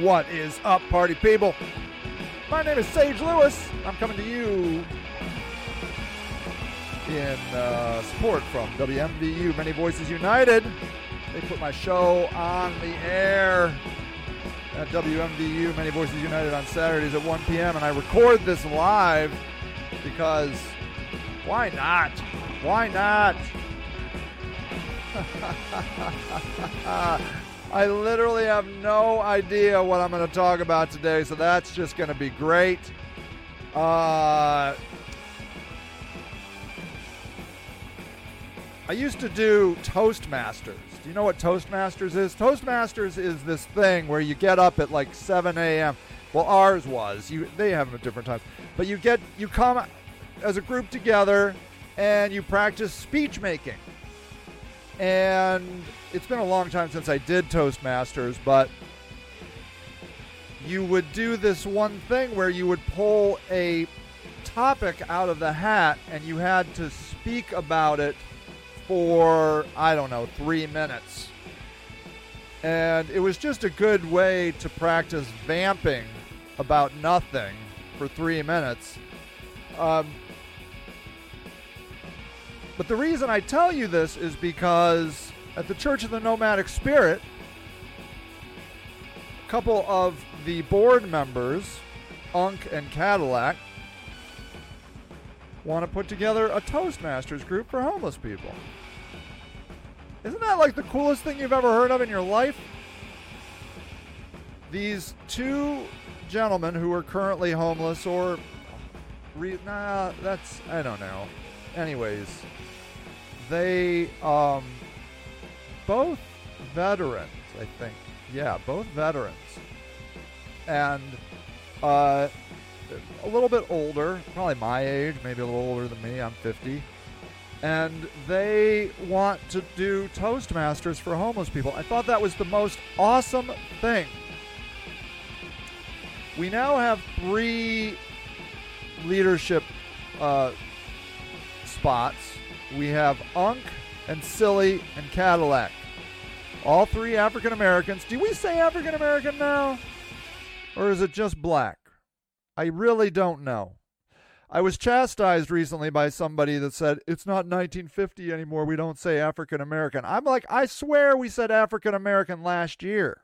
What is up, party people? My name is Sage Lewis. I'm coming to you in uh, support from WMVU, Many Voices United. They put my show on the air at WMVU, Many Voices United on Saturdays at 1 p.m. And I record this live because why not? Why not? I literally have no idea what I'm going to talk about today, so that's just going to be great. Uh, I used to do Toastmasters. Do you know what Toastmasters is? Toastmasters is this thing where you get up at like 7 a.m. Well, ours was. You they have them at different times, but you get you come as a group together and you practice speech making. And it's been a long time since I did Toastmasters, but you would do this one thing where you would pull a topic out of the hat and you had to speak about it for, I don't know, three minutes. And it was just a good way to practice vamping about nothing for three minutes. Um, but the reason I tell you this is because at the Church of the Nomadic Spirit, a couple of the board members, Unk and Cadillac, want to put together a Toastmasters group for homeless people. Isn't that like the coolest thing you've ever heard of in your life? These two gentlemen who are currently homeless or re- nah, that's I don't know. Anyways, they um both veterans, I think. Yeah, both veterans. And uh a little bit older, probably my age, maybe a little older than me. I'm 50 and they want to do Toastmasters for homeless people. I thought that was the most awesome thing. We now have three leadership uh, spots. We have Unk and Silly and Cadillac. All three African Americans. Do we say African American now? Or is it just black? I really don't know. I was chastised recently by somebody that said it's not 1950 anymore. We don't say African American. I'm like, I swear we said African American last year.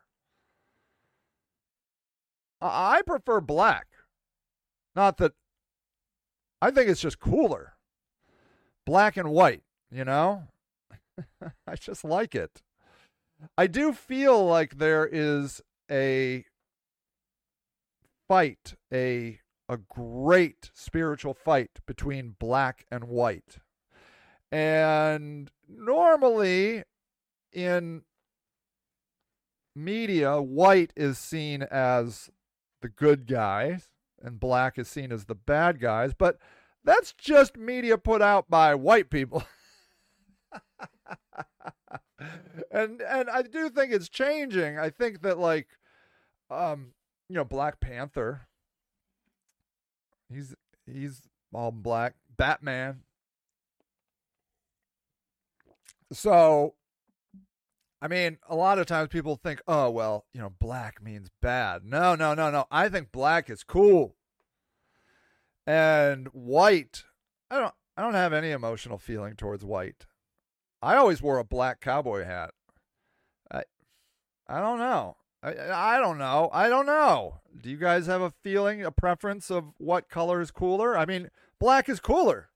I prefer black. Not that I think it's just cooler. Black and white, you know? I just like it. I do feel like there is a fight, a a great spiritual fight between black and white. And normally in media, white is seen as the good guys and black is seen as the bad guys, but that's just media put out by white people. and and I do think it's changing. I think that like um you know Black Panther He's he's all black. Batman. So I mean, a lot of times people think, "Oh, well, you know, black means bad." No, no, no, no. I think black is cool. And white, I don't I don't have any emotional feeling towards white. I always wore a black cowboy hat. I I don't know. I, I don't know. I don't know. Do you guys have a feeling, a preference of what color is cooler? I mean, black is cooler.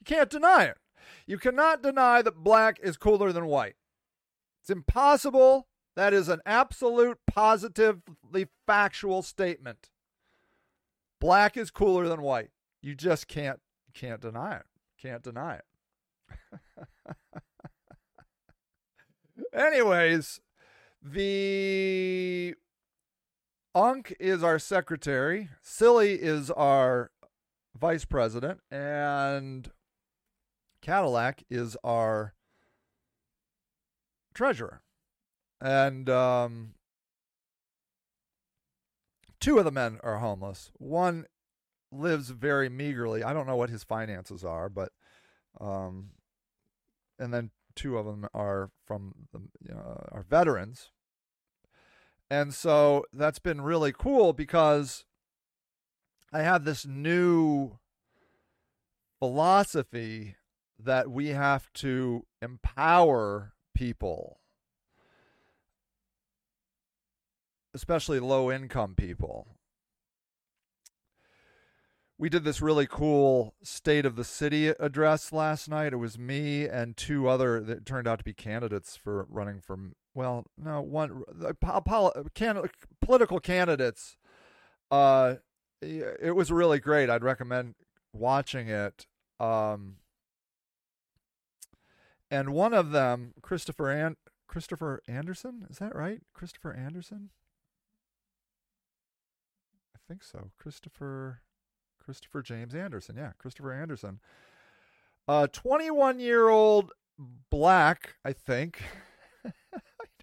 You can't deny it. You cannot deny that black is cooler than white. It's impossible. That is an absolute, positively factual statement. Black is cooler than white. You just can't can't deny it. Can't deny it. Anyways, the Unk is our secretary, Silly is our vice president, and Cadillac is our treasurer. And um, two of the men are homeless. One lives very meagerly. I don't know what his finances are, but um, and then two of them are from the, you know, are veterans And so that's been really cool because I have this new philosophy that we have to empower people, especially low income people. We did this really cool state of the city address last night. It was me and two other that turned out to be candidates for running for well, no, one can, political candidates. Uh, it was really great. I'd recommend watching it. Um, and one of them, Christopher and Christopher Anderson, is that right? Christopher Anderson? I think so. Christopher Christopher James Anderson. Yeah, Christopher Anderson. A 21 year old black, I think. I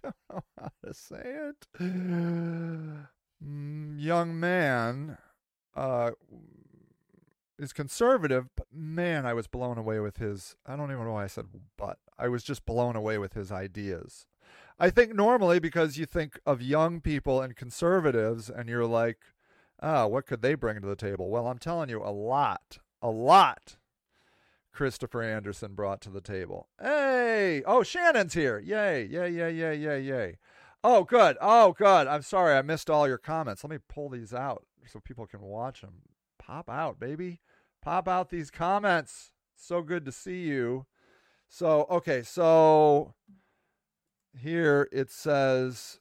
don't know how to say it. Mm, young man uh is conservative, but man, I was blown away with his. I don't even know why I said but. I was just blown away with his ideas. I think normally because you think of young people and conservatives and you're like, oh, what could they bring to the table? Well, I'm telling you, a lot, a lot. Christopher Anderson brought to the table. Hey, oh, Shannon's here. Yay, yay, yay, yay, yay, yay. Oh, good. Oh, good. I'm sorry I missed all your comments. Let me pull these out so people can watch them. Pop out, baby. Pop out these comments. So good to see you. So, okay, so here it says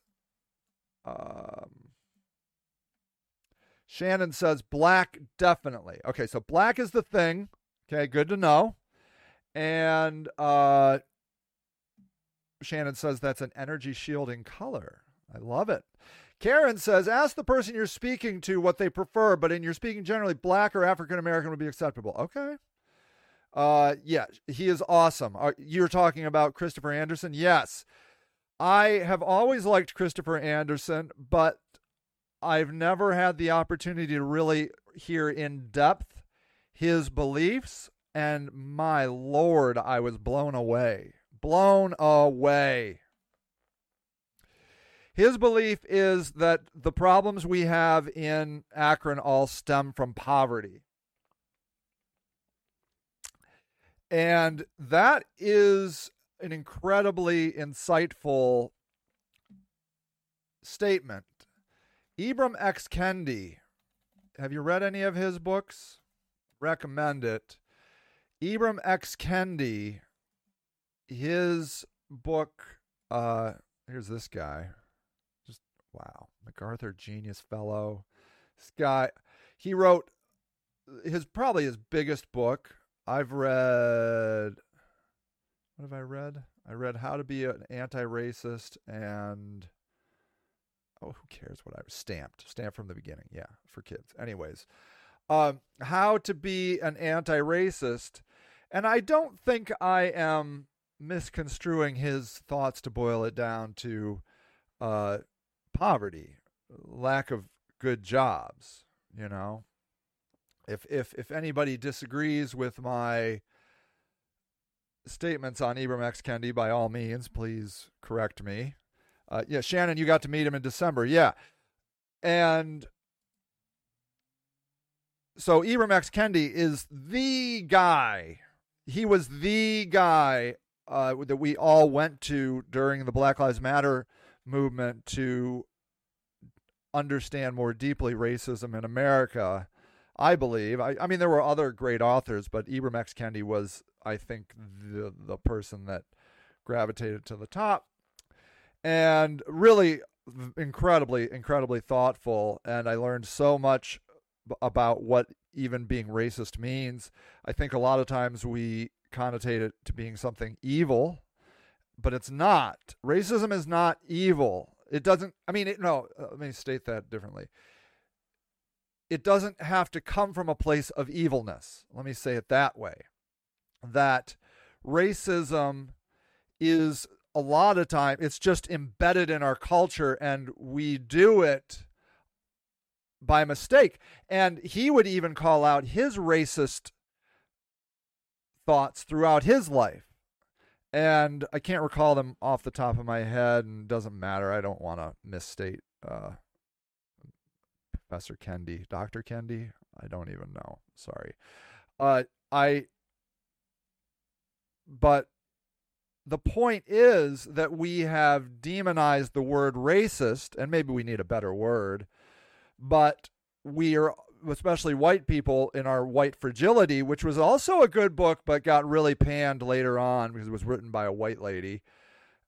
um, Shannon says black definitely. Okay, so black is the thing. Okay, good to know. And uh, Shannon says that's an energy shielding color. I love it. Karen says, ask the person you're speaking to what they prefer, but in your speaking generally, black or African American would be acceptable. Okay. Uh, yeah, he is awesome. Uh, you're talking about Christopher Anderson? Yes. I have always liked Christopher Anderson, but I've never had the opportunity to really hear in depth his beliefs. And my Lord, I was blown away. Blown away. His belief is that the problems we have in Akron all stem from poverty. And that is an incredibly insightful statement. Ibram X. Kendi, have you read any of his books? Recommend it. Ibram X. Kendi, his book, uh, here's this guy. Just wow. MacArthur Genius Fellow. This guy, he wrote his probably his biggest book. I've read what have I read? I read How to Be an Anti-Racist and oh, who cares what I was stamped? Stamped from the beginning. Yeah, for kids. Anyways, um, How to Be an Anti-Racist, and I don't think I am misconstruing his thoughts to boil it down to uh, poverty, lack of good jobs. You know, if if if anybody disagrees with my statements on Ibram X. Kendi, by all means, please correct me. Uh, yeah, Shannon, you got to meet him in December. Yeah. And so Ibram X. Kendi is the guy. He was the guy uh, that we all went to during the Black Lives Matter movement to understand more deeply racism in America. I believe. I, I mean, there were other great authors, but Ibram X. Kendi was I think the the person that gravitated to the top, and really incredibly incredibly thoughtful. And I learned so much about what even being racist means. I think a lot of times we connotate it to being something evil, but it's not. Racism is not evil. It doesn't. I mean, it, no. Uh, let me state that differently. It doesn't have to come from a place of evilness. Let me say it that way that racism is a lot of time it's just embedded in our culture and we do it by mistake and he would even call out his racist thoughts throughout his life and i can't recall them off the top of my head and doesn't matter i don't want to misstate uh, Professor Kendi, Dr. Kendi. I don't even know. Sorry. Uh, I, but the point is that we have demonized the word racist, and maybe we need a better word, but we are, especially white people, in our white fragility, which was also a good book, but got really panned later on because it was written by a white lady.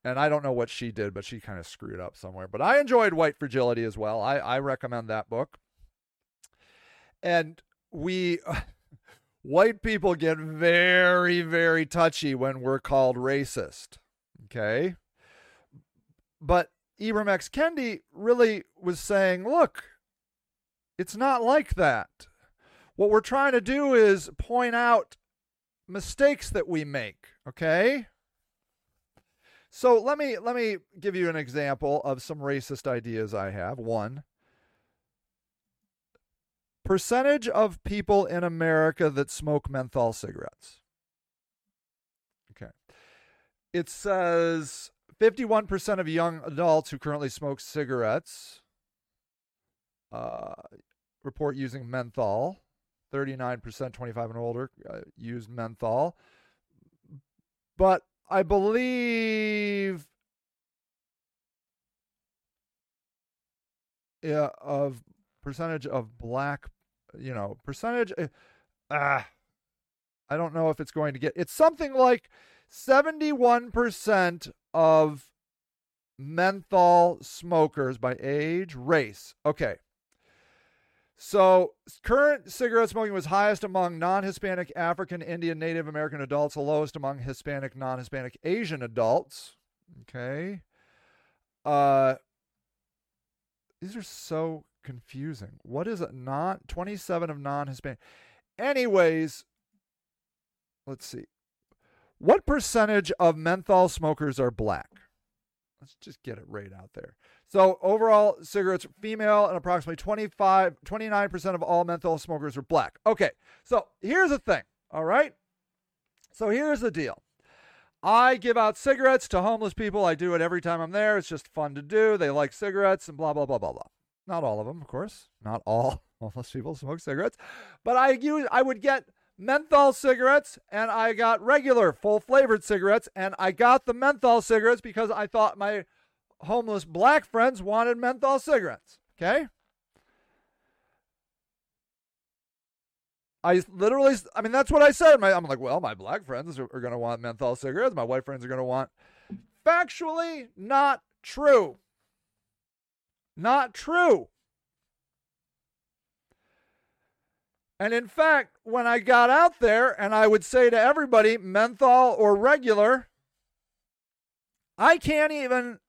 And I don't know what she did, but she kind of screwed up somewhere. But I enjoyed White Fragility as well. I, I recommend that book. And we. white people get very, very touchy when we're called racist. Okay. But Ibram X. Kendi really was saying, look, it's not like that. What we're trying to do is point out mistakes that we make, okay? So let me let me give you an example of some racist ideas I have. One, Percentage of people in America that smoke menthol cigarettes. Okay. It says 51% of young adults who currently smoke cigarettes uh, report using menthol. 39% 25 and older uh, use menthol. But I believe yeah, of percentage of black you know, percentage. Uh, I don't know if it's going to get. It's something like 71% of menthol smokers by age, race. Okay. So, current cigarette smoking was highest among non Hispanic, African, Indian, Native American adults, the lowest among Hispanic, non Hispanic, Asian adults. Okay. Uh, these are so confusing. What is it? Not 27 of non Hispanic. Anyways, let's see. What percentage of menthol smokers are black? Let's just get it right out there. So, overall, cigarettes female and approximately 25, 29% of all menthol smokers are black. Okay, so here's the thing, all right? So, here's the deal. I give out cigarettes to homeless people. I do it every time I'm there. It's just fun to do. They like cigarettes and blah, blah, blah, blah, blah. Not all of them, of course. Not all homeless people smoke cigarettes. But I use I would get menthol cigarettes and I got regular full flavored cigarettes and I got the menthol cigarettes because I thought my homeless black friends wanted menthol cigarettes. Okay? I literally, I mean, that's what I said. My, I'm like, well, my black friends are, are going to want menthol cigarettes. My white friends are going to want. Factually, not true. Not true. And in fact, when I got out there and I would say to everybody, menthol or regular, I can't even,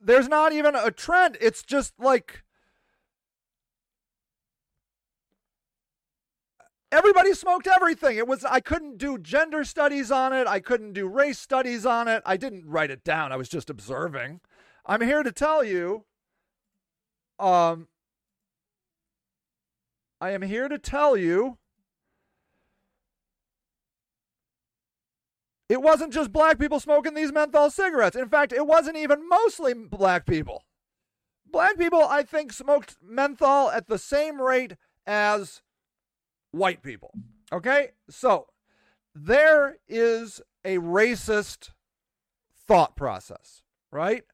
there's not even a trend. It's just like, everybody smoked everything. It was, I couldn't do gender studies on it. I couldn't do race studies on it. I didn't write it down. I was just observing. I'm here to tell you um I am here to tell you it wasn't just black people smoking these menthol cigarettes. In fact, it wasn't even mostly black people. Black people, I think, smoked menthol at the same rate as white people. Okay? So there is a racist thought process, right?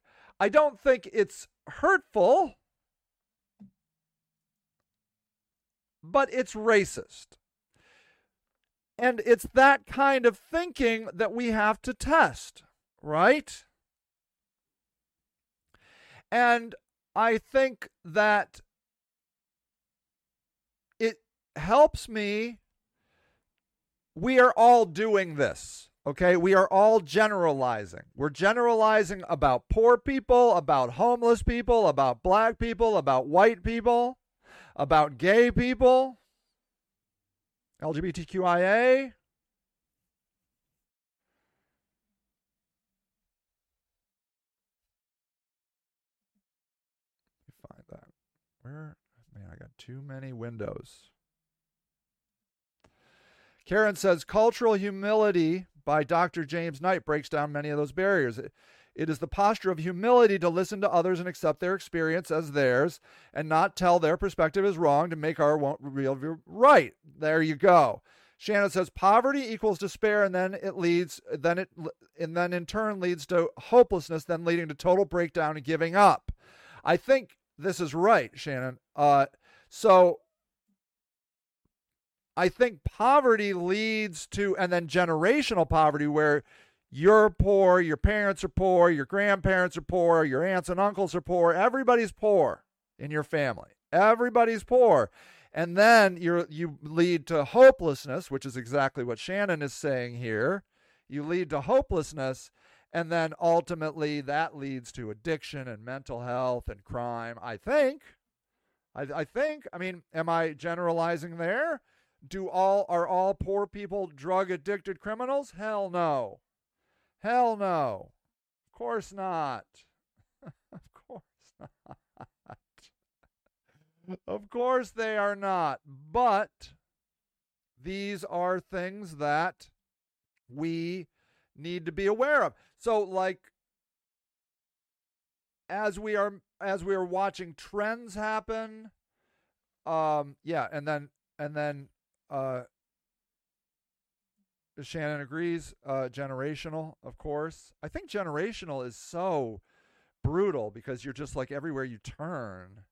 I don't think it's hurtful, but it's racist. And it's that kind of thinking that we have to test, right? And I think that it helps me. We are all doing this. Okay, we are all generalizing. We're generalizing about poor people, about homeless people, about black people, about white people, about gay people, LGBTQIA. Find that. Where? Man, I got too many windows. Karen says cultural humility by Dr. James Knight breaks down many of those barriers. It is the posture of humility to listen to others and accept their experience as theirs and not tell their perspective is wrong to make our real view right. There you go. Shannon says poverty equals despair and then it leads then it and then in turn leads to hopelessness then leading to total breakdown and giving up. I think this is right, Shannon. Uh, so I think poverty leads to, and then generational poverty, where you're poor, your parents are poor, your grandparents are poor, your aunts and uncles are poor, everybody's poor in your family. Everybody's poor. And then you you lead to hopelessness, which is exactly what Shannon is saying here. You lead to hopelessness, and then ultimately that leads to addiction and mental health and crime. I think. I, I think. I mean, am I generalizing there? Do all are all poor people drug addicted criminals? Hell no. Hell no. Of course not. of course not. of course they are not. But these are things that we need to be aware of. So like as we are as we are watching trends happen um yeah and then and then uh, Shannon agrees. Uh, generational, of course. I think generational is so brutal because you're just like everywhere you turn,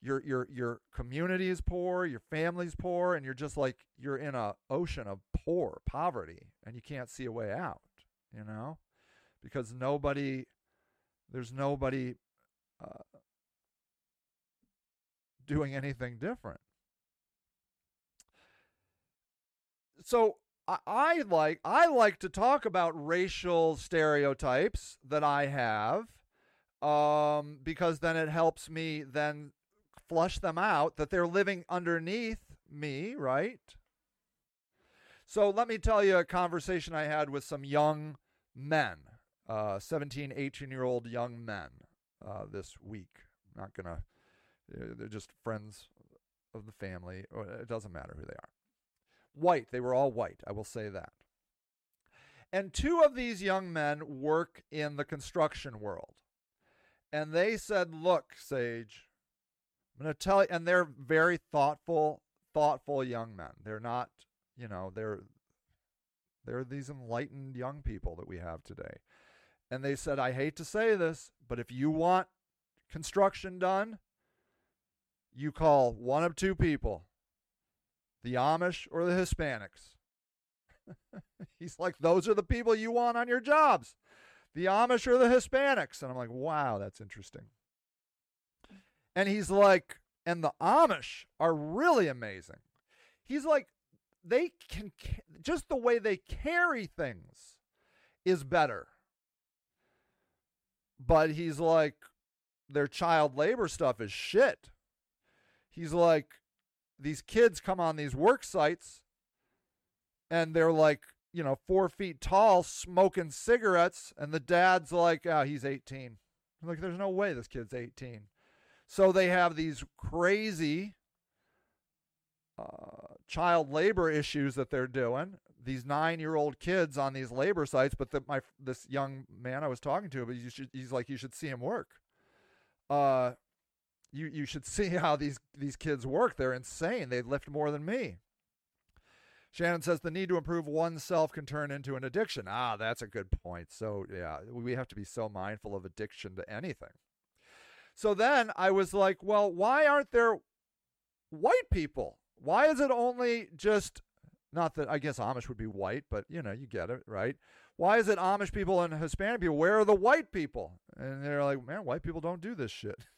your your your community is poor, your family's poor, and you're just like you're in a ocean of poor poverty, and you can't see a way out. You know, because nobody, there's nobody uh, doing anything different. So I, I like I like to talk about racial stereotypes that I have, um, because then it helps me then flush them out that they're living underneath me, right? So let me tell you a conversation I had with some young men, uh, 17, 18 year old young men uh, this week. I'm not going to, they're just friends of the family. It doesn't matter who they are. White. They were all white. I will say that. And two of these young men work in the construction world. And they said, Look, Sage, I'm going to tell you, and they're very thoughtful, thoughtful young men. They're not, you know, they're they're these enlightened young people that we have today. And they said, I hate to say this, but if you want construction done, you call one of two people the Amish or the Hispanics. He's like, those are the people you want on your jobs, the Amish or the Hispanics. And I'm like, wow, that's interesting. And he's like, and the Amish are really amazing. He's like, they can, just the way they carry things is better. But he's like, their child labor stuff is shit. He's like, these kids come on these work sites and they're like, you know, four feet tall, smoking cigarettes, and the dad's like, oh, he's 18. like, there's no way this kid's 18. So they have these crazy uh, child labor issues that they're doing. These nine-year-old kids on these labor sites, but the, my this young man I was talking to, but should, he's like, you should see him work. Uh, you you should see how these these kids work. They're insane. They lift more than me. Shannon says the need to improve oneself can turn into an addiction. Ah, that's a good point. So, yeah, we have to be so mindful of addiction to anything. So then I was like, well, why aren't there white people? Why is it only just not that I guess Amish would be white, but you know, you get it, right? Why is it Amish people and Hispanic people? Where are the white people? And they're like, man, white people don't do this shit.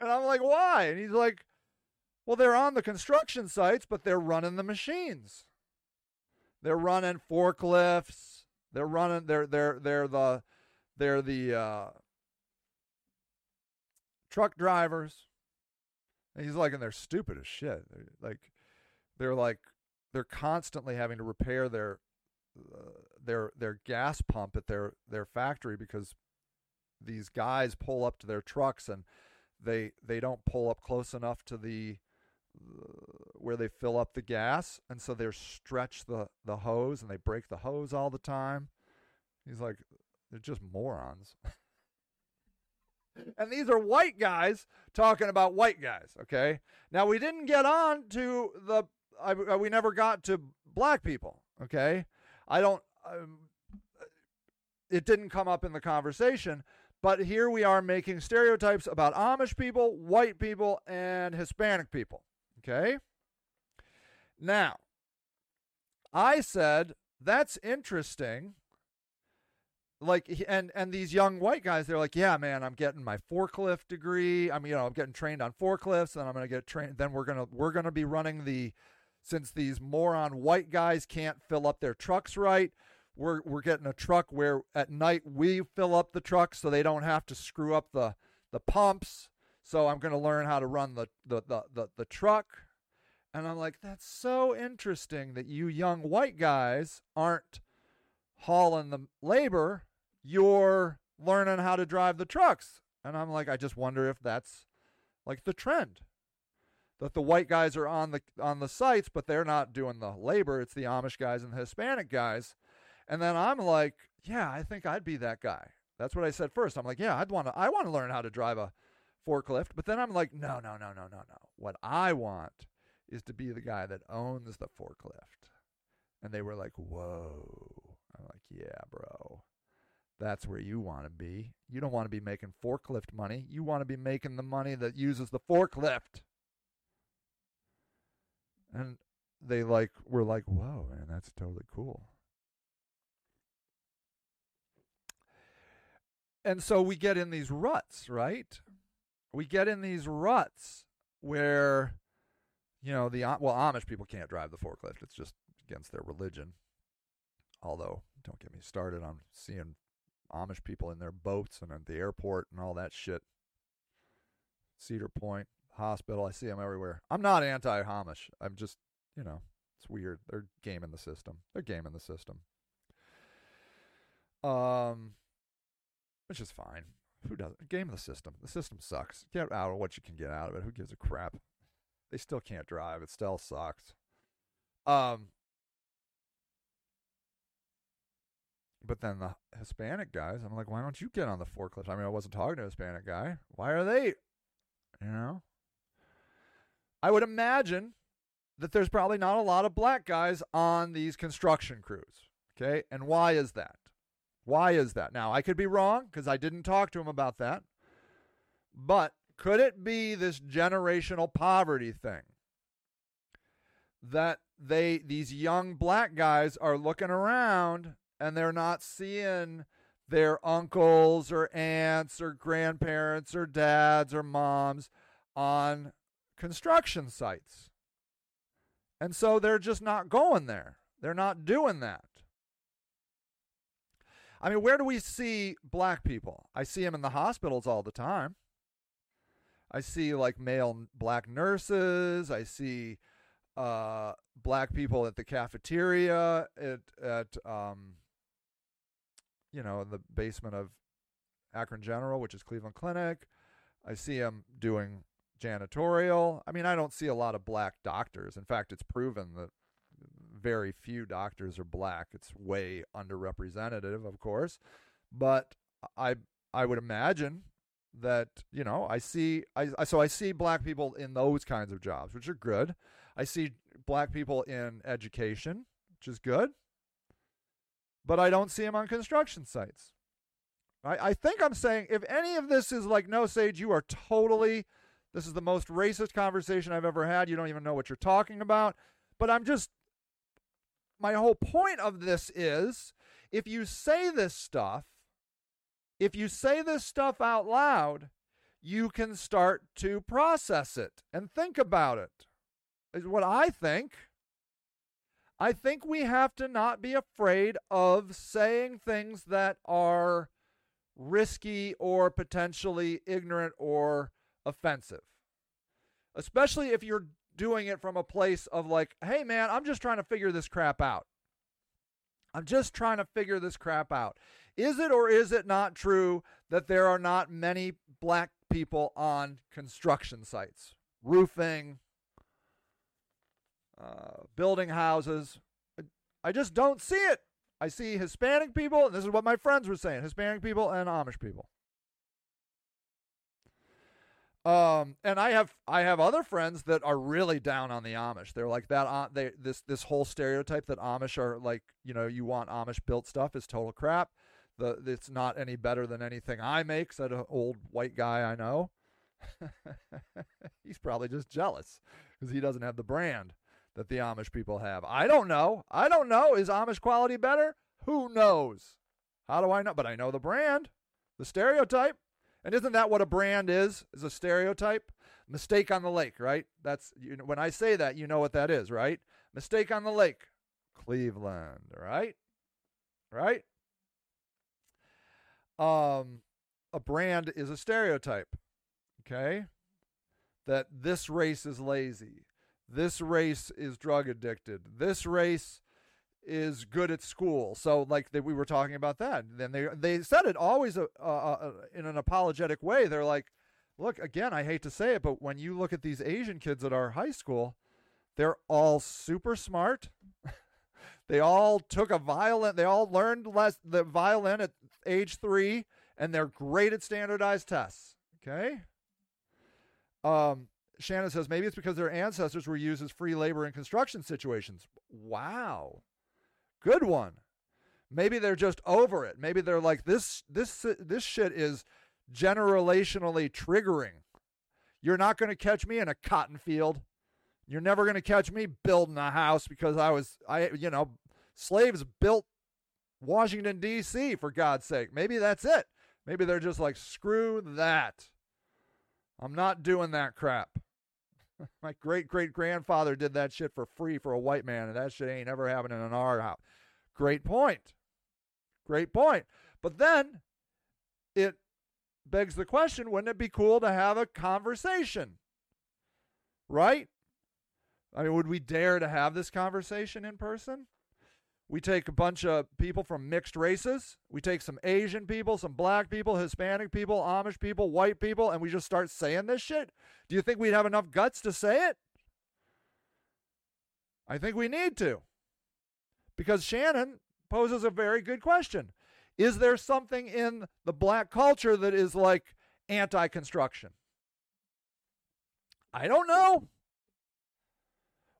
and I'm like, why? And he's like, well, they're on the construction sites, but they're running the machines. They're running forklifts. They're running. They're they're they're the they're the uh, truck drivers. And he's like, and they're stupid as shit. They're like, they're like, they're constantly having to repair their uh, their their gas pump at their their factory because these guys pull up to their trucks and they they don't pull up close enough to the where they fill up the gas, and so they stretch the the hose and they break the hose all the time. He's like, they're just morons. and these are white guys talking about white guys. Okay, now we didn't get on to the. I, uh, we never got to black people. Okay, I don't. Um, it didn't come up in the conversation, but here we are making stereotypes about Amish people, white people, and Hispanic people. Okay. Now, I said that's interesting like and and these young white guys they're like yeah man i'm getting my forklift degree i'm you know i'm getting trained on forklifts and i'm to get trained then we're to we're to be running the since these moron white guys can't fill up their trucks right we're we're getting a truck where at night we fill up the truck so they don't have to screw up the the pumps so i'm going to learn how to run the the the the, the truck and i'm like that's so interesting that you young white guys aren't hauling the labor, you're learning how to drive the trucks. And I'm like, I just wonder if that's like the trend. That the white guys are on the on the sites, but they're not doing the labor. It's the Amish guys and the Hispanic guys. And then I'm like, yeah, I think I'd be that guy. That's what I said first. I'm like, yeah, I'd want to I want to learn how to drive a forklift. But then I'm like, no, no, no, no, no, no. What I want is to be the guy that owns the forklift. And they were like, whoa. I'm like, yeah, bro. That's where you want to be. You don't want to be making forklift money. You want to be making the money that uses the forklift. And they like were like, "Whoa, man, that's totally cool." And so we get in these ruts, right? We get in these ruts where you know, the well Amish people can't drive the forklift. It's just against their religion. Although, don't get me started on seeing Amish people in their boats and at the airport and all that shit. Cedar Point Hospital, I see them everywhere. I'm not anti-Amish. I'm just, you know, it's weird. They're gaming the system. They're gaming the system. Um, which is fine. Who doesn't game the system? The system sucks. Get out of what you can get out of it. Who gives a crap? They still can't drive. It still sucks. Um, But then the Hispanic guys, I'm like, why don't you get on the forklift? I mean, I wasn't talking to a Hispanic guy. Why are they? You know? I would imagine that there's probably not a lot of black guys on these construction crews. Okay. And why is that? Why is that? Now, I could be wrong because I didn't talk to him about that. But could it be this generational poverty thing? That they, these young black guys, are looking around and they're not seeing their uncles or aunts or grandparents or dads or moms on construction sites. And so they're just not going there. They're not doing that. I mean, where do we see black people? I see them in the hospitals all the time. I see like male black nurses. I see uh, black people at the cafeteria at at um, you know, in the basement of Akron General, which is Cleveland Clinic. I see them doing janitorial. I mean, I don't see a lot of black doctors. In fact, it's proven that very few doctors are black. It's way underrepresented, of course, but I I would imagine that you know I see I, I so I see black people in those kinds of jobs, which are good. I see black people in education, which is good but I don't see them on construction sites. I, I think I'm saying if any of this is like, no, Sage, you are totally, this is the most racist conversation I've ever had. You don't even know what you're talking about. But I'm just, my whole point of this is if you say this stuff, if you say this stuff out loud, you can start to process it and think about it. Is what I think. I think we have to not be afraid of saying things that are risky or potentially ignorant or offensive. Especially if you're doing it from a place of like, hey man, I'm just trying to figure this crap out. I'm just trying to figure this crap out. Is it or is it not true that there are not many black people on construction sites? Roofing, uh, building houses. I just don't see it. I see Hispanic people, and this is what my friends were saying Hispanic people and Amish people. Um, and I have I have other friends that are really down on the Amish. They're like that. Uh, they this this whole stereotype that Amish are like you know you want Amish built stuff is total crap. The it's not any better than anything I make. Said an old white guy I know. He's probably just jealous because he doesn't have the brand that the Amish people have. I don't know. I don't know. Is Amish quality better? Who knows? How do I know? But I know the brand, the stereotype. And isn't that what a brand is? Is a stereotype? Mistake on the lake, right? That's you know, when I say that, you know what that is, right? Mistake on the lake, Cleveland, right? Right? Um, a brand is a stereotype. Okay, that this race is lazy, this race is drug addicted, this race is good at school. So like that we were talking about that. Then they they said it always uh, uh, uh, in an apologetic way. They're like, look again. I hate to say it, but when you look at these Asian kids at our high school, they're all super smart. they all took a violin. They all learned less the violin at age three, and they're great at standardized tests. Okay. Um, Shannon says maybe it's because their ancestors were used as free labor in construction situations. Wow. Good one. Maybe they're just over it. Maybe they're like this this this shit is generationally triggering. You're not going to catch me in a cotton field. You're never going to catch me building a house because I was I you know, slaves built Washington D.C. for God's sake. Maybe that's it. Maybe they're just like screw that. I'm not doing that crap. My great great grandfather did that shit for free for a white man, and that shit ain't ever happening in our house. Great point. Great point. But then it begs the question wouldn't it be cool to have a conversation? Right? I mean, would we dare to have this conversation in person? We take a bunch of people from mixed races. We take some Asian people, some black people, Hispanic people, Amish people, white people, and we just start saying this shit. Do you think we'd have enough guts to say it? I think we need to. Because Shannon poses a very good question. Is there something in the black culture that is like anti construction? I don't know.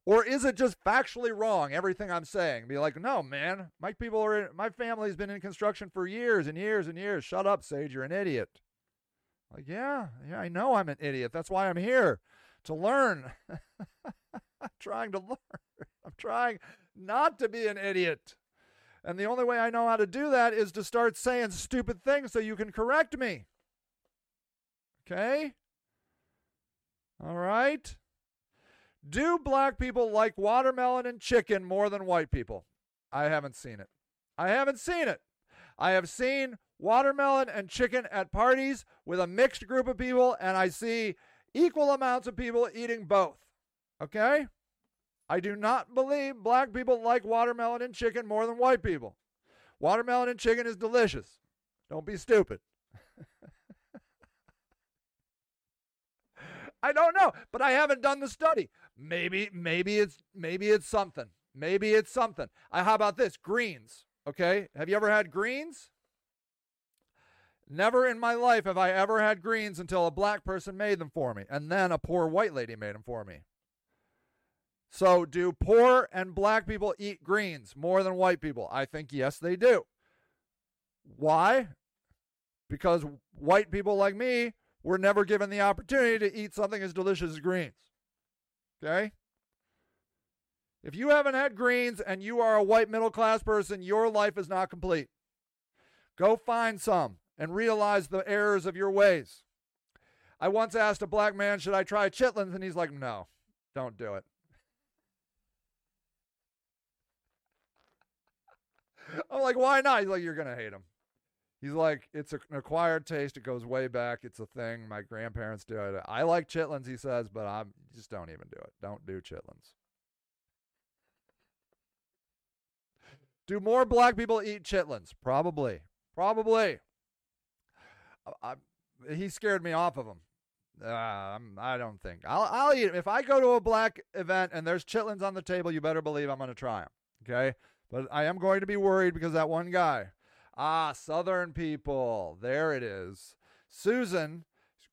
Or is it just factually wrong, everything I'm saying? Be like, no, man, my people are, in, my family's been in construction for years and years and years. Shut up, Sage, you're an idiot. Like, yeah, yeah, I know I'm an idiot. That's why I'm here to learn. I'm trying to learn. I'm trying not to be an idiot. And the only way I know how to do that is to start saying stupid things so you can correct me. Okay? All right? Do black people like watermelon and chicken more than white people? I haven't seen it. I haven't seen it. I have seen watermelon and chicken at parties with a mixed group of people, and I see equal amounts of people eating both. Okay? I do not believe black people like watermelon and chicken more than white people. Watermelon and chicken is delicious. Don't be stupid. I don't know, but I haven't done the study. Maybe, maybe it's maybe it's something. Maybe it's something. Uh, how about this? Greens. Okay. Have you ever had greens? Never in my life have I ever had greens until a black person made them for me, and then a poor white lady made them for me. So, do poor and black people eat greens more than white people? I think yes, they do. Why? Because white people like me were never given the opportunity to eat something as delicious as greens. Okay? If you haven't had greens and you are a white middle class person, your life is not complete. Go find some and realize the errors of your ways. I once asked a black man, Should I try chitlins? And he's like, No, don't do it. I'm like, Why not? He's like, You're to hate them. He's like, It's an acquired taste. It goes way back. It's a thing. My grandparents do it. I like chitlins, he says, but I'm just don't even do it. Don't do chitlins. Do more black people eat chitlins? Probably. Probably. I, he scared me off of them. Uh, I don't think I'll I'll eat 'em. If I go to a black event and there's chitlins on the table, you better believe I'm going to try them. Okay, but I am going to be worried because that one guy. Ah, Southern people. There it is. Susan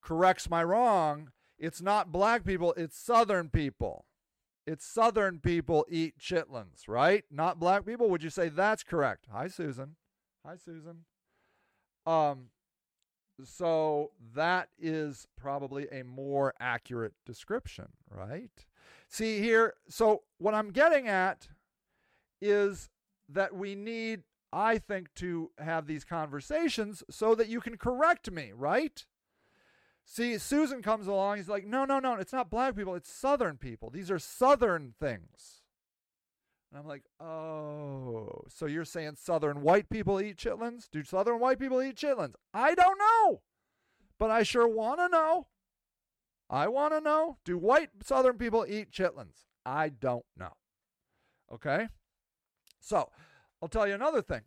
corrects my wrong. It's not black people. It's Southern people. It's Southern people eat chitlins, right? Not black people. Would you say that's correct? Hi, Susan. Hi, Susan. Um, so that is probably a more accurate description, right? See here, so what I'm getting at is that we need, I think, to have these conversations so that you can correct me, right? See, Susan comes along. He's like, no, no, no, it's not black people. It's Southern people. These are Southern things. And I'm like, oh, so you're saying Southern white people eat chitlins? Do Southern white people eat chitlins? I don't know, but I sure want to know. I want to know. Do white Southern people eat chitlins? I don't know. Okay? So I'll tell you another thing.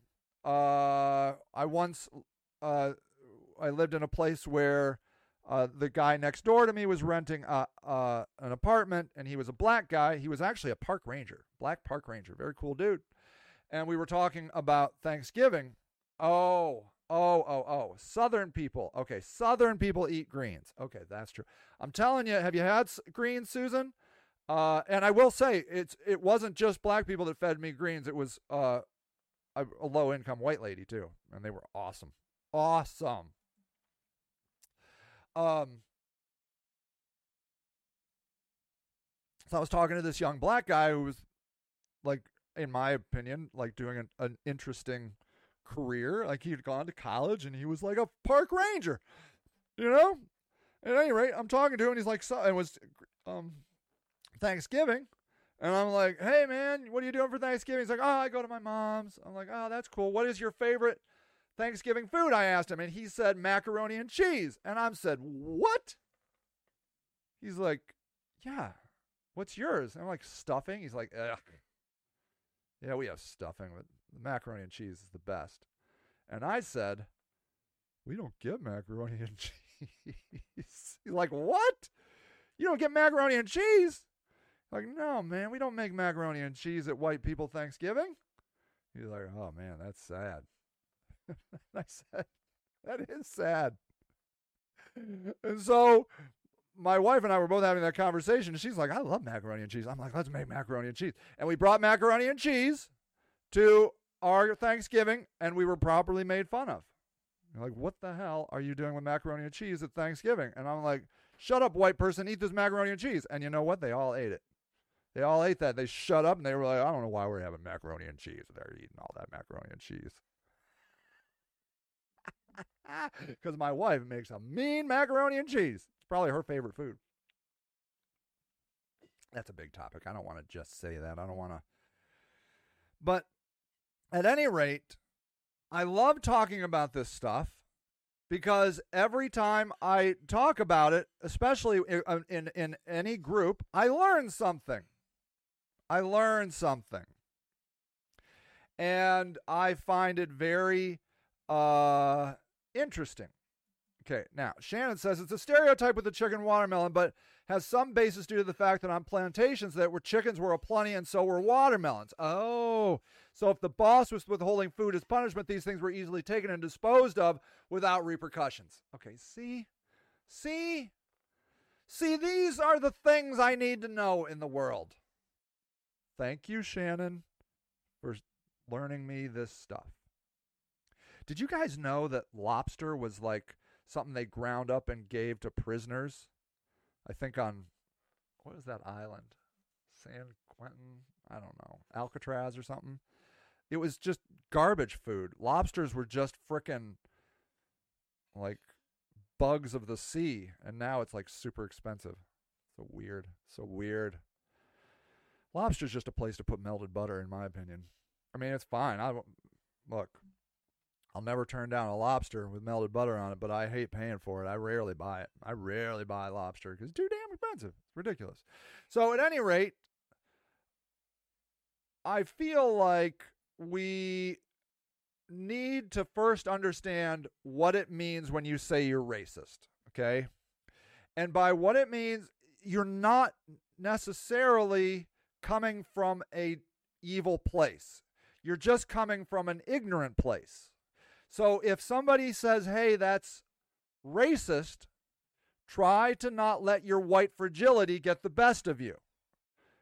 Uh, I once uh, I lived in a place where uh, the guy next door to me was renting a, uh, an apartment, and he was a black guy. He was actually a park ranger, black park ranger, very cool dude. And we were talking about Thanksgiving. Oh, oh, oh, oh, Southern people. Okay, Southern people eat greens. Okay, that's true. I'm telling you, have you had greens, Susan? Uh, and I will say, it's it wasn't just black people that fed me greens. It was uh, a, a low income white lady too, and they were awesome, awesome. Um, so I was talking to this young black guy who was, like, in my opinion, like doing an, an interesting career. Like he had gone to college and he was like a park ranger, you know. At any rate, I'm talking to him and he's like, so it was um Thanksgiving. And I'm like, hey man, what are you doing for Thanksgiving? He's like, oh, I go to my mom's. I'm like, oh, that's cool. What is your favorite Thanksgiving food? I asked him, and he said macaroni and cheese. And I said, What? He's like, Yeah. What's yours? And I'm like, Stuffing? He's like, Ugh. Yeah, we have stuffing, but the macaroni and cheese is the best. And I said, We don't get macaroni and cheese. He's like, What? You don't get macaroni and cheese? Like, no, man, we don't make macaroni and cheese at white people Thanksgiving. He's like, oh man, that's sad. I said, that is sad. And so my wife and I were both having that conversation. And she's like, I love macaroni and cheese. I'm like, let's make macaroni and cheese. And we brought macaroni and cheese to our Thanksgiving, and we were properly made fun of. You're like, what the hell are you doing with macaroni and cheese at Thanksgiving? And I'm like, shut up, white person, eat this macaroni and cheese. And you know what? They all ate it. They all ate that. They shut up and they were like, I don't know why we're having macaroni and cheese. They're eating all that macaroni and cheese because my wife makes a mean macaroni and cheese. It's probably her favorite food. That's a big topic. I don't want to just say that. I don't want to. But at any rate, I love talking about this stuff because every time I talk about it, especially in, uh, in, in any group, I learn something. I learn something. And I find it very uh, Interesting. Okay, now Shannon says it's a stereotype with the chicken watermelon, but has some basis due to the fact that on plantations that were chickens were aplenty and so were watermelons. Oh, so if the boss was withholding food as punishment, these things were easily taken and disposed of without repercussions. Okay, see, see, see, these are the things I need to know in the world. Thank you, Shannon, for learning me this stuff. Did you guys know that lobster was like something they ground up and gave to prisoners? I think on what is that island? San Quentin? I don't know. Alcatraz or something. It was just garbage food. Lobsters were just frickin' like bugs of the sea, and now it's like super expensive. So weird. So weird. Lobster's just a place to put melted butter, in my opinion. I mean, it's fine. I look. I'll never turn down a lobster with melted butter on it, but I hate paying for it. I rarely buy it. I rarely buy lobster because it's too damn expensive. It's ridiculous. So, at any rate, I feel like we need to first understand what it means when you say you're racist, okay? And by what it means, you're not necessarily coming from a evil place. You're just coming from an ignorant place. So if somebody says, "Hey, that's racist," try to not let your white fragility get the best of you.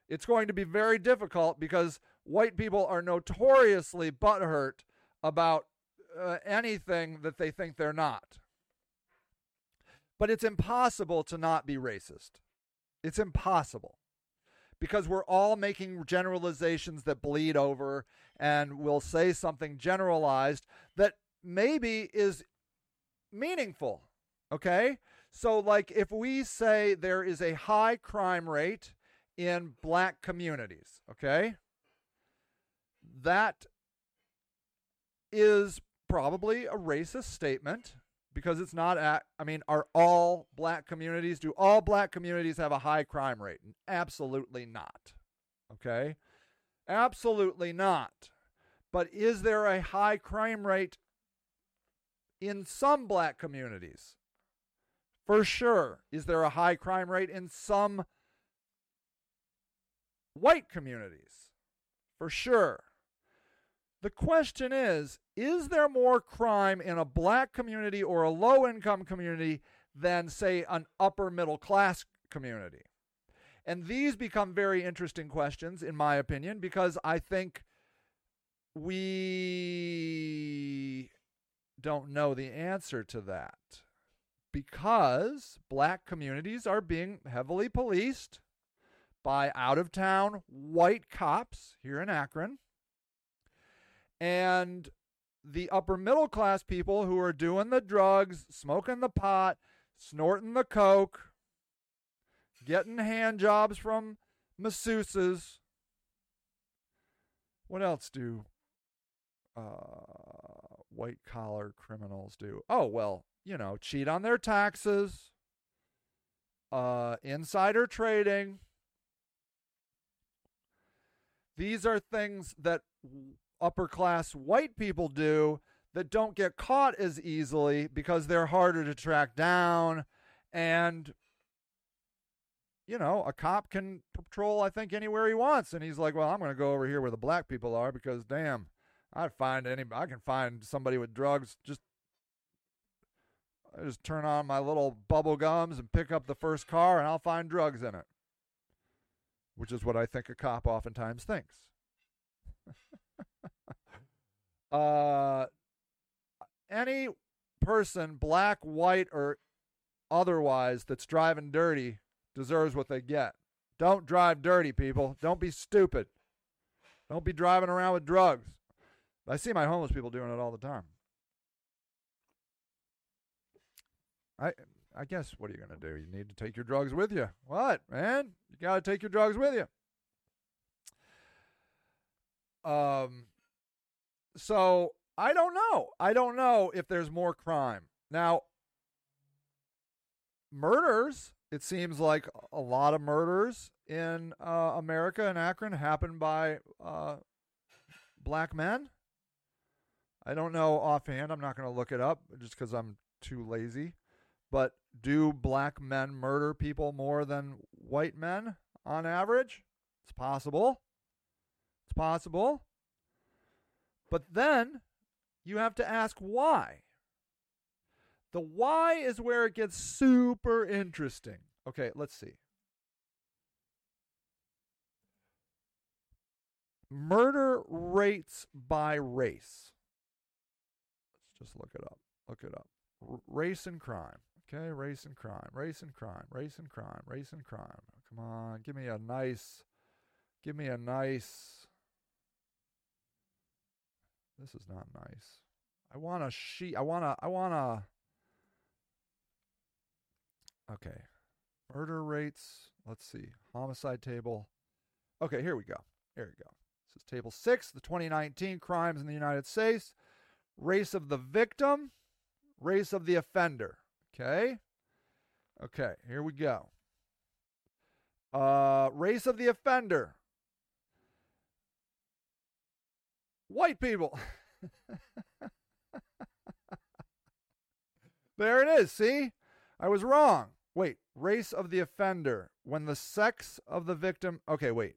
It's going to be very difficult because white people are notoriously butthurt about uh, anything that they think they're not. But it's impossible to not be racist. It's impossible because we're all making generalizations that bleed over and we'll say something generalized that maybe is meaningful. Okay? So, like, if we say there is a high crime rate in black communities, okay, that is probably a racist statement because it's not at, I mean, are all black communities, do all black communities have a high crime rate? Absolutely not. Okay? Absolutely not. But is there a high crime rate in some black communities? For sure. Is there a high crime rate in some white communities? For sure. The question is Is there more crime in a black community or a low income community than, say, an upper middle class community? And these become very interesting questions, in my opinion, because I think we don't know the answer to that. Because black communities are being heavily policed by out of town white cops here in Akron and the upper middle class people who are doing the drugs, smoking the pot, snorting the coke, getting hand jobs from masseuses. What else do uh, white collar criminals do? Oh, well, you know, cheat on their taxes, uh, insider trading. These are things that upper class white people do that don't get caught as easily because they're harder to track down and you know a cop can patrol i think anywhere he wants and he's like well i'm going to go over here where the black people are because damn i find any i can find somebody with drugs just I just turn on my little bubble gums and pick up the first car and I'll find drugs in it. Which is what I think a cop oftentimes thinks. Uh, any person, black, white, or otherwise, that's driving dirty deserves what they get. Don't drive dirty, people. Don't be stupid. Don't be driving around with drugs. I see my homeless people doing it all the time. I I guess what are you to do? You need to take your drugs with you. What, man? You got to take your drugs with you. Um, so I don't know. I don't know if there's more crime. Now, murders, it seems like a lot of murders in uh, America and Akron happen by uh, black men. I don't know offhand. I'm not going to look it up just because I'm too lazy. But do black men murder people more than white men on average? It's possible. It's possible. But then you have to ask why. The why is where it gets super interesting. Okay, let's see. Murder rates by race. Let's just look it up. Look it up. R- race and crime. Okay, race and crime, race and crime, race and crime, race and crime. Come on, give me a nice, give me a nice. This is not nice. I want a sheet. I want to, I want to. Okay. Murder rates. Let's see. Homicide table. Okay, here we go. Here we go. This is table six, the 2019 crimes in the United States. Race of the victim, race of the offender. Okay. Okay, here we go. Uh, race of the offender. White people. there it is. See? I was wrong. Wait, race of the offender, when the sex of the victim. Okay, wait.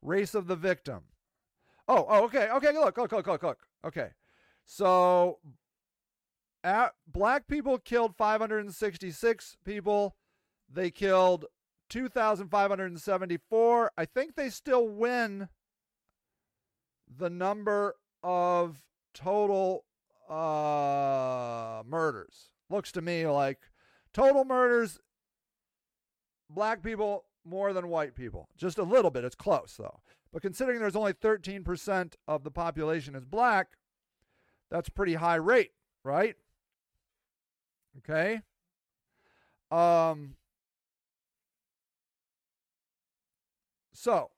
Race of the victim. Oh, oh, okay, okay. Look, look, look, look, look. Okay, so at, black people killed 566 people. They killed 2,574. I think they still win the number of total uh, murders. Looks to me like total murders, black people more than white people. Just a little bit. It's close, though. But considering there's only 13% of the population is black, that's pretty high rate, right? Okay. Um, so,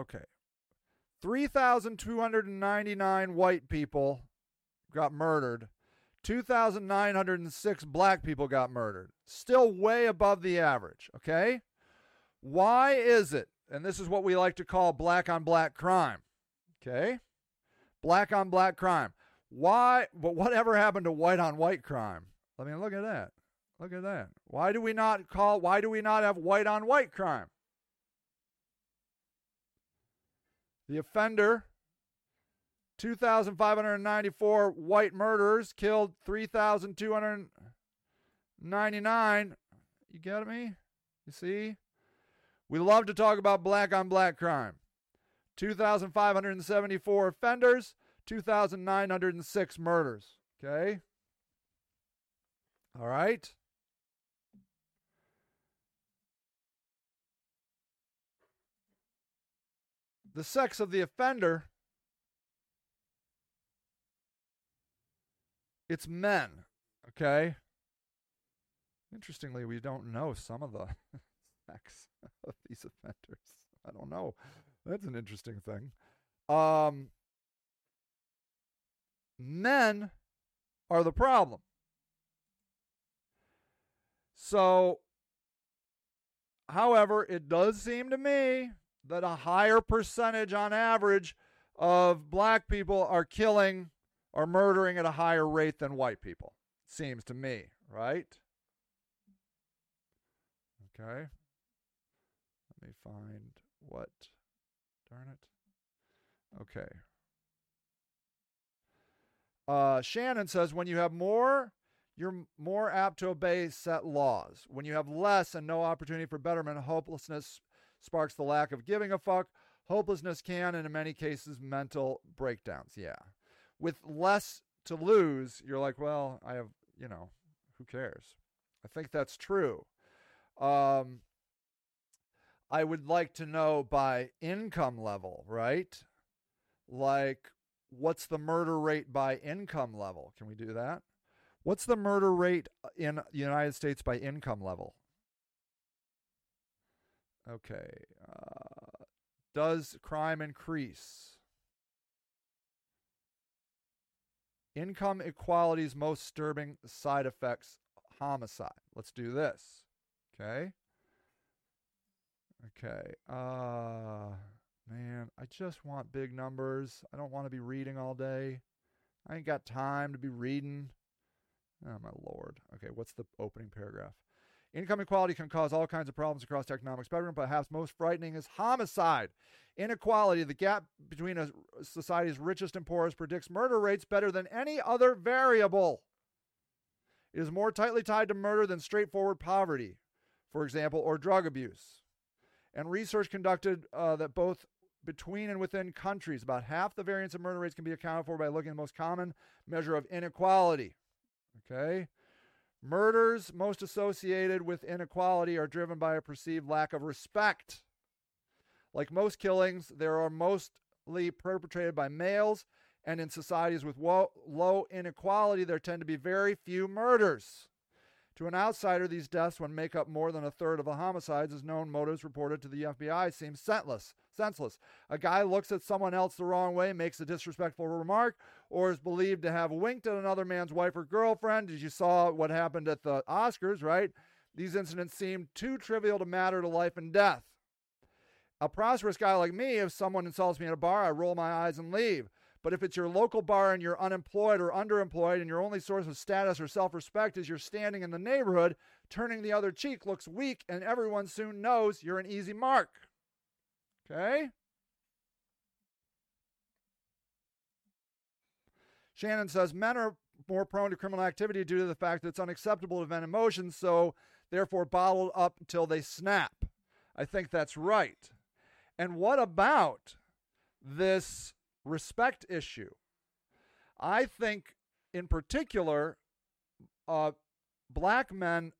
okay. 3,299 white people got murdered. 2,906 black people got murdered. Still way above the average, okay? Why is it, and this is what we like to call black on black crime, okay? Black on black crime. Why, but whatever happened to white on white crime? I mean, look at that. Look at that. Why do we not call, why do we not have white on white crime? The offender, 2,594 white murderers, killed 3,299. You get me? You see? We love to talk about black on black crime. 2,574 offenders, 2,906 murders. Okay? All right? The sex of the offender, it's men. Okay? Interestingly, we don't know some of the sex of these offenders. I don't know. That's an interesting thing. Um, men are the problem. So, however, it does seem to me that a higher percentage on average of black people are killing or murdering at a higher rate than white people. Seems to me, right? Okay. Let me find what. Darn it. Okay. Uh, Shannon says when you have more, you're more apt to obey set laws. When you have less and no opportunity for betterment, hopelessness sparks the lack of giving a fuck. Hopelessness can, and in many cases, mental breakdowns. Yeah. With less to lose, you're like, well, I have, you know, who cares? I think that's true. Um, I would like to know by income level, right? Like, what's the murder rate by income level? Can we do that? What's the murder rate in the United States by income level? Okay. Uh, does crime increase? Income equality's most disturbing side effects homicide. Let's do this. Okay. Okay. Uh man, I just want big numbers. I don't want to be reading all day. I ain't got time to be reading. Oh my lord. Okay, what's the opening paragraph? Income inequality can cause all kinds of problems across the economic spectrum. Perhaps most frightening is homicide. Inequality, the gap between a society's richest and poorest, predicts murder rates better than any other variable. It is more tightly tied to murder than straightforward poverty, for example, or drug abuse. And research conducted uh, that both between and within countries, about half the variance of murder rates can be accounted for by looking at the most common measure of inequality. Okay? Murders most associated with inequality are driven by a perceived lack of respect. Like most killings, they are mostly perpetrated by males, and in societies with low inequality, there tend to be very few murders. To an outsider, these deaths, when make up more than a third of the homicides, as known motives reported to the FBI, seem senseless. Senseless. A guy looks at someone else the wrong way, makes a disrespectful remark, or is believed to have winked at another man's wife or girlfriend. As you saw what happened at the Oscars, right? These incidents seem too trivial to matter to life and death. A prosperous guy like me, if someone insults me at a bar, I roll my eyes and leave. But if it's your local bar and you're unemployed or underemployed and your only source of status or self respect is your standing in the neighborhood, turning the other cheek looks weak and everyone soon knows you're an easy mark. Okay? Shannon says men are more prone to criminal activity due to the fact that it's unacceptable to vent emotions, so therefore bottled up until they snap. I think that's right. And what about this respect issue? I think, in particular, uh, black men,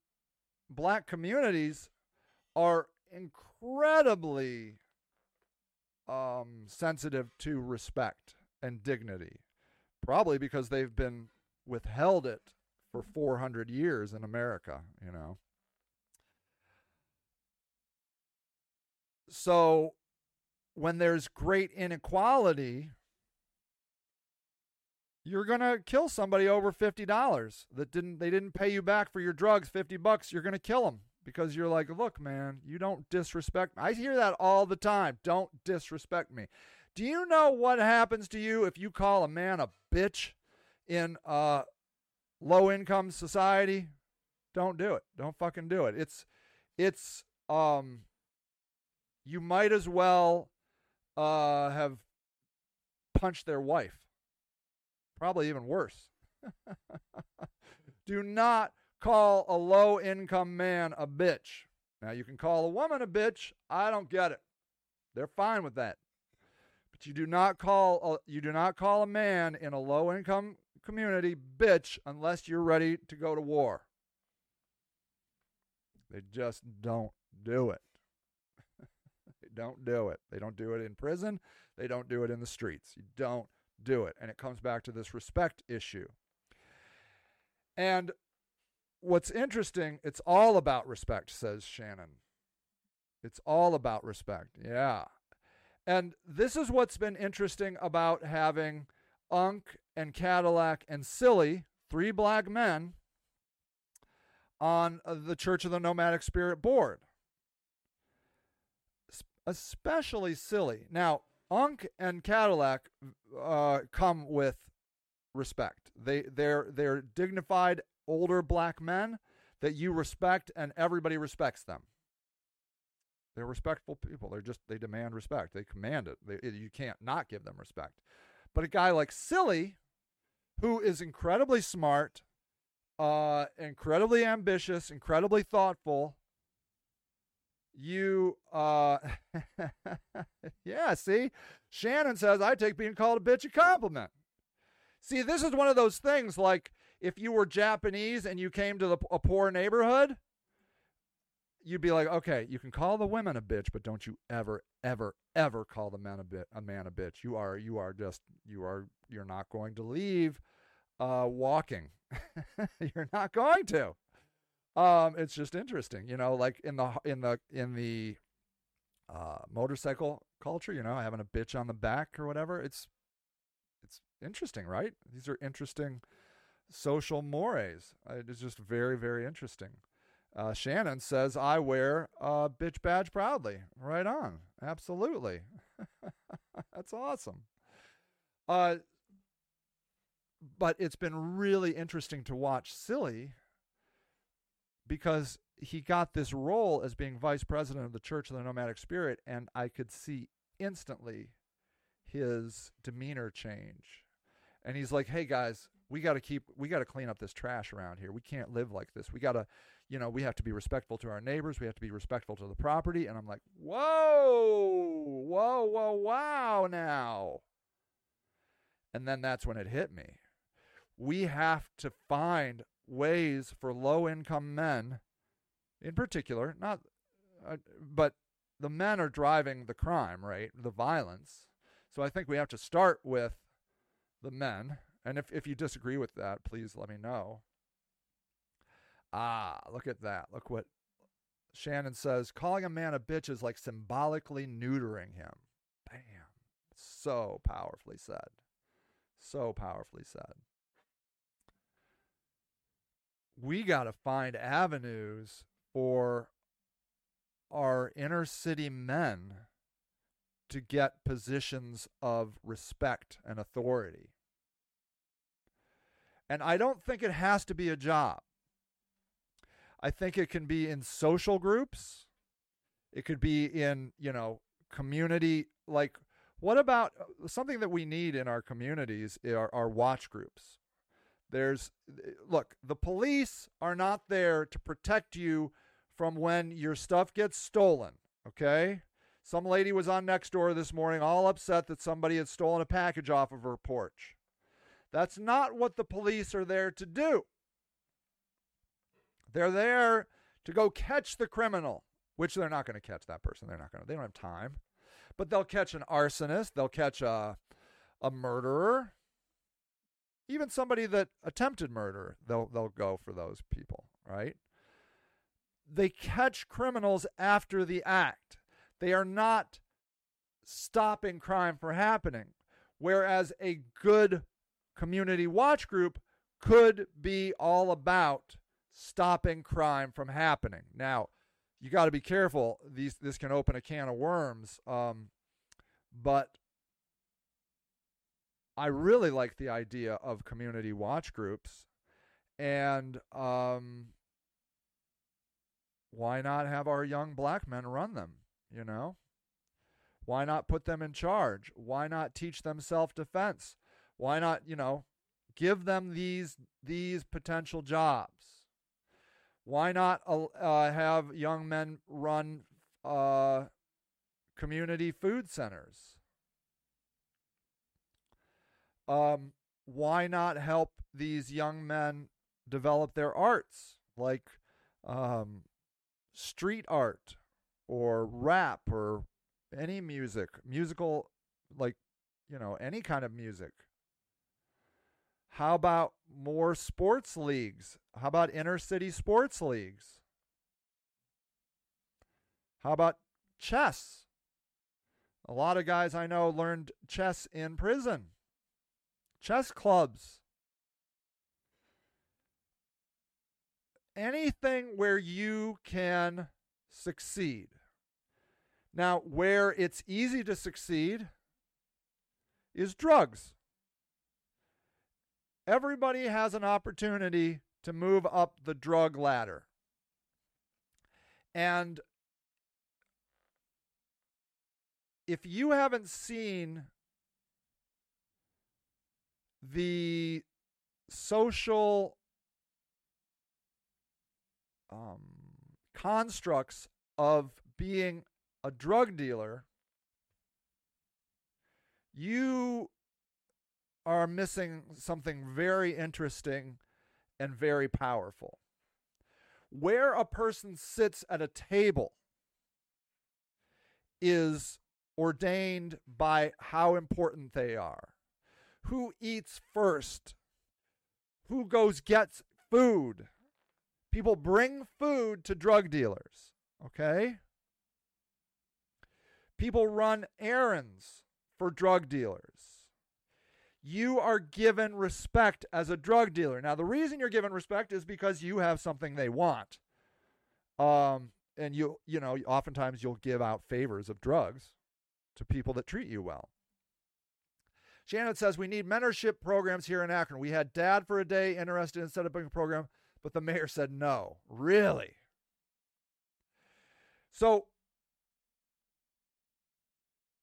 black communities are incredibly um, sensitive to respect and dignity, probably because they've been withheld it for 400 years in America, you know. So when there's great inequality, you're going to kill somebody over $50 that didn't they didn't pay you back for your drugs 50 bucks you're going to kill them because you're like look man you don't disrespect me. i hear that all the time. Don't disrespect me. Do you know what happens to you if you call a man a bitch in a low income society? Don't do it. Don't fucking do it. It's it's um you might as well uh, have punched their wife. Probably even worse. Do not call a low income man a bitch. Now, you can call a woman a bitch. I don't get it. They're fine with that. But you do not call a, you do not call a man in a low income community bitch unless you're ready to go to war. They just don't do it they don't do it. They don't do it in prison. They don't do it in the streets. You don't do it. And it comes back to this respect issue. And what's interesting, it's all about respect, says Shannon. It's all about respect. Yeah. And this is what's been interesting about having Unk and Cadillac and Silly, three black men, on uh, the Church of the Nomadic Spirit board especially silly. Now, Unk and Cadillac uh, come with respect. They they're they're dignified older black men that you respect and everybody respects them. They're respectful people. They're just they demand respect. They command it. They, you can't not give them respect. But a guy like Silly, who is incredibly smart, uh, incredibly ambitious, incredibly thoughtful, you uh yeah see? Shannon says i take being called a bitch a compliment. See this is one of those things like if you were japanese and you came to the, a poor neighborhood you'd be like okay you can call the women a bitch but don't you ever ever ever call the man a bit a man a bitch. You are you are just you are you're not going to leave uh walking. You're not going to um, it's just interesting, you know, like in the in the in the uh, motorcycle culture, you know, having a bitch on the back or whatever. It's it's interesting, right? These are interesting social mores. It's just very very interesting. Uh, Shannon says, "I wear a bitch badge proudly." Right on, absolutely. That's awesome. Uh, but it's been really interesting to watch Silly because he got this role as being vice president of the Church of the Nomadic Spirit, and I could see instantly his demeanor change. And he's like, "Hey guys, we got to keep, we got to clean up this trash around here. We can't live like this. We got to, you know, we have to be respectful to our neighbors. We have to be respectful to the property." And I'm like, "Whoa, whoa, whoa, wow!" Now, and then that's when it hit me. We have to find ways for low income men, in particular, not, uh, but the men are driving the crime, right? The violence. So I think we have to start with the men. And if, if you disagree with that, please let me know. Ah, look at that. Look what Shannon says. Calling a man a bitch is like symbolically neutering him. Bam. So powerfully said. So powerfully said we got to find avenues for our inner city men to get positions of respect and authority. And I don't think it has to be a job. I think it can be in social groups. It could be in, you know, community like what about uh, something that we need in our communities are, are watch groups. There's look, the police are not there to protect you from when your stuff gets stolen, okay? Some lady was on next door this morning all upset that somebody had stolen a package off of her porch. That's not what the police are there to do. They're there to go catch the criminal, which they're not going to catch that person. They're not going to. They don't have time. But they'll catch an arsonist, they'll catch a a murderer, even somebody that attempted murder. They'll they'll go for those people, right? They catch criminals after the act. They are not stopping crime from happening. Whereas a good community watch group could be all about stopping crime from happening. Now, you got to be careful. These this can open a can of worms. Um, but I really like the idea of community watch groups, and um, why not have our young black men run them? You know, why not put them in charge? Why not teach them self defense? Why not, you know, give them these these potential jobs? Why not uh, uh, have young men run uh, community food centers? Um, why not help these young men develop their arts, like um, street art or rap or any music, musical, like, you know, any kind of music? How about more sports leagues? How about inner city sports leagues? How about chess? A lot of guys I know learned chess in prison. Chess clubs. Anything where you can succeed. Now, where it's easy to succeed is drugs. Everybody has an opportunity to move up the drug ladder. And if you haven't seen the social um, constructs of being a drug dealer, you are missing something very interesting and very powerful. Where a person sits at a table is ordained by how important they are. Who eats first? Who goes gets food? People bring food to drug dealers, okay? People run errands for drug dealers you are given respect as a drug dealer. Now, the reason you're given respect is because you have something they want. Um, and you, you know, oftentimes you'll give out favors of drugs to people that treat you well. Shannon says we need mentorship programs here in Akron. We had dad for a day interested in setting up a program, but the mayor said no. Really? So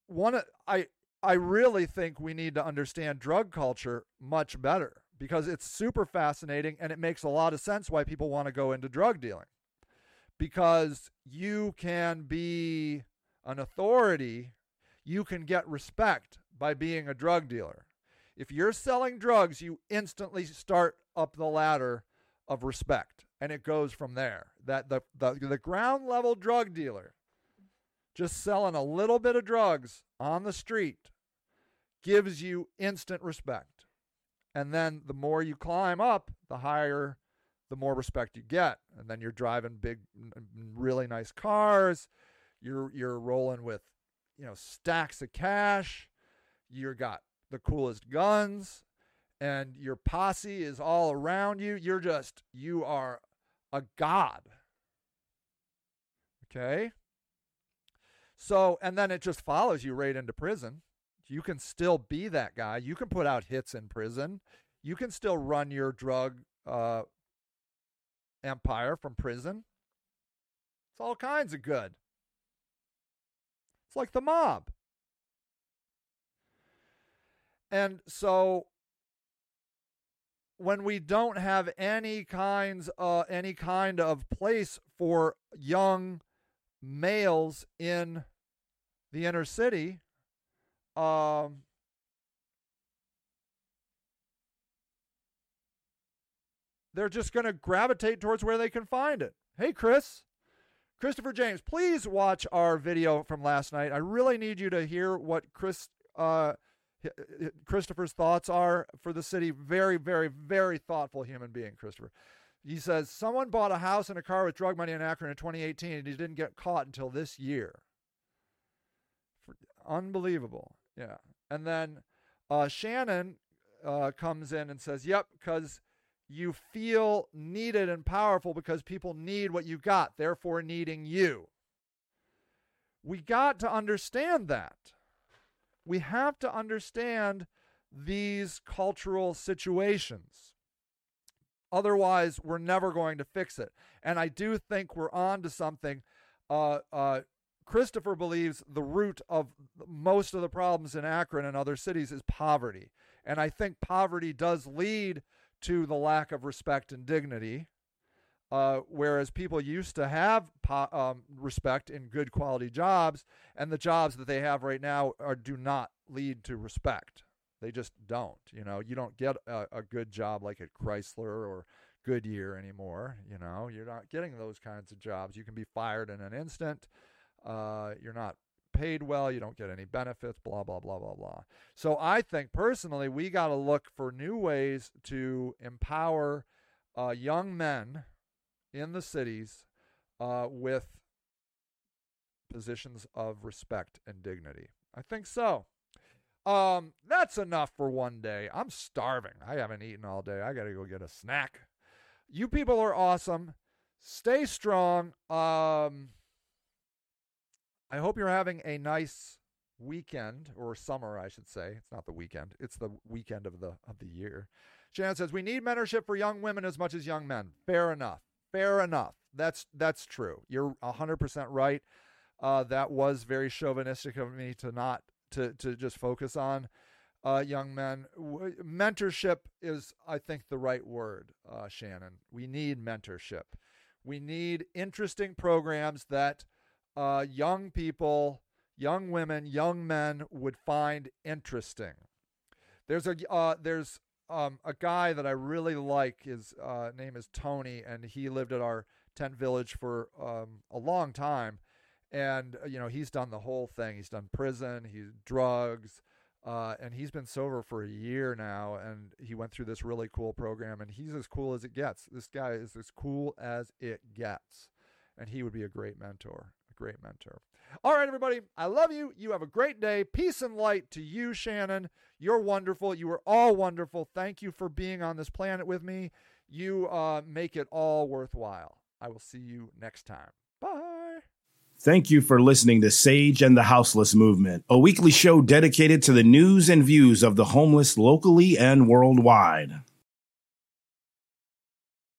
one I I really think we need to understand drug culture much better because it's super fascinating and it makes a lot of sense why people want to go into drug dealing. Because you can be an authority, you can get respect by being a drug dealer. If you're selling drugs, you instantly start up the ladder of respect and it goes from there. That the the, the ground level drug dealer just selling a little bit of drugs on the street gives you instant respect. And then the more you climb up, the higher, the more respect you get. And then you're driving big, really nice cars. You're you're rolling with, you know, stacks of cash. You got the coolest guns, and your posse is all around you. You're just you are a god. Okay. So, and then it just follows you right into prison. You can still be that guy. You can put out hits in prison. You can still run your drug uh, empire from prison. It's all kinds of good. It's like the mob. And so when we don't have any kinds uh any kind of place for young males in the inner city um they're just going to gravitate towards where they can find it. Hey Chris, Christopher James, please watch our video from last night. I really need you to hear what Chris uh Christopher's thoughts are for the city. Very, very, very thoughtful human being, Christopher. He says someone bought a house and a car with drug money in Akron in 2018 and he didn't get caught until this year. Unbelievable. Yeah. And then uh, Shannon uh, comes in and says, Yep, because you feel needed and powerful because people need what you got, therefore needing you. We got to understand that we have to understand these cultural situations. Otherwise, we're never going to fix it. And I do think we're on to something. Uh, uh, Christopher believes the root of most of the problems in Akron and other cities is poverty. And I think poverty does lead to the lack of respect and dignity. Uh, whereas people used to have po- um, respect in good quality jobs, and the jobs that they have right now are do not lead to respect. They just don't. You know, you don't get a, a good job like at Chrysler or Goodyear anymore. You know, you're not getting those kinds of jobs. You can be fired in an instant. Uh, you're not paid well. You don't get any benefits. Blah blah blah blah blah. So I think personally, we got to look for new ways to empower uh, young men in the cities uh, with positions of respect and dignity? I think so. Um, that's enough for one day. I'm starving. I haven't eaten all day. I got to go get a snack. You people are awesome. Stay strong. Um, I hope you're having a nice weekend or summer, I should say. It's not the weekend. It's the weekend of the of the year. Shannon says we need mentorship for young women as much as young men. Fair enough. Fair enough. That's that's true. You're 100% right. Uh, that was very chauvinistic of me to not to to just focus on uh, young men. W- mentorship is, I think, the right word, uh, Shannon. We need mentorship. We need interesting programs that uh, young people, young women, young men would find interesting. There's a uh, there's um, a guy that I really like. His uh, name is Tony, and he lived at our tent village for um, a long time. And uh, you know, he's done the whole thing. He's done prison, he's drugs, uh, and he's been sober for a year now. And he went through this really cool program, and he's as cool as it gets. This guy is as cool as it gets, and he would be a great mentor. A great mentor. All right, everybody. I love you. You have a great day. Peace and light to you, Shannon. You're wonderful. You are all wonderful. Thank you for being on this planet with me. You uh, make it all worthwhile. I will see you next time. Bye. Thank you for listening to Sage and the Houseless Movement, a weekly show dedicated to the news and views of the homeless locally and worldwide.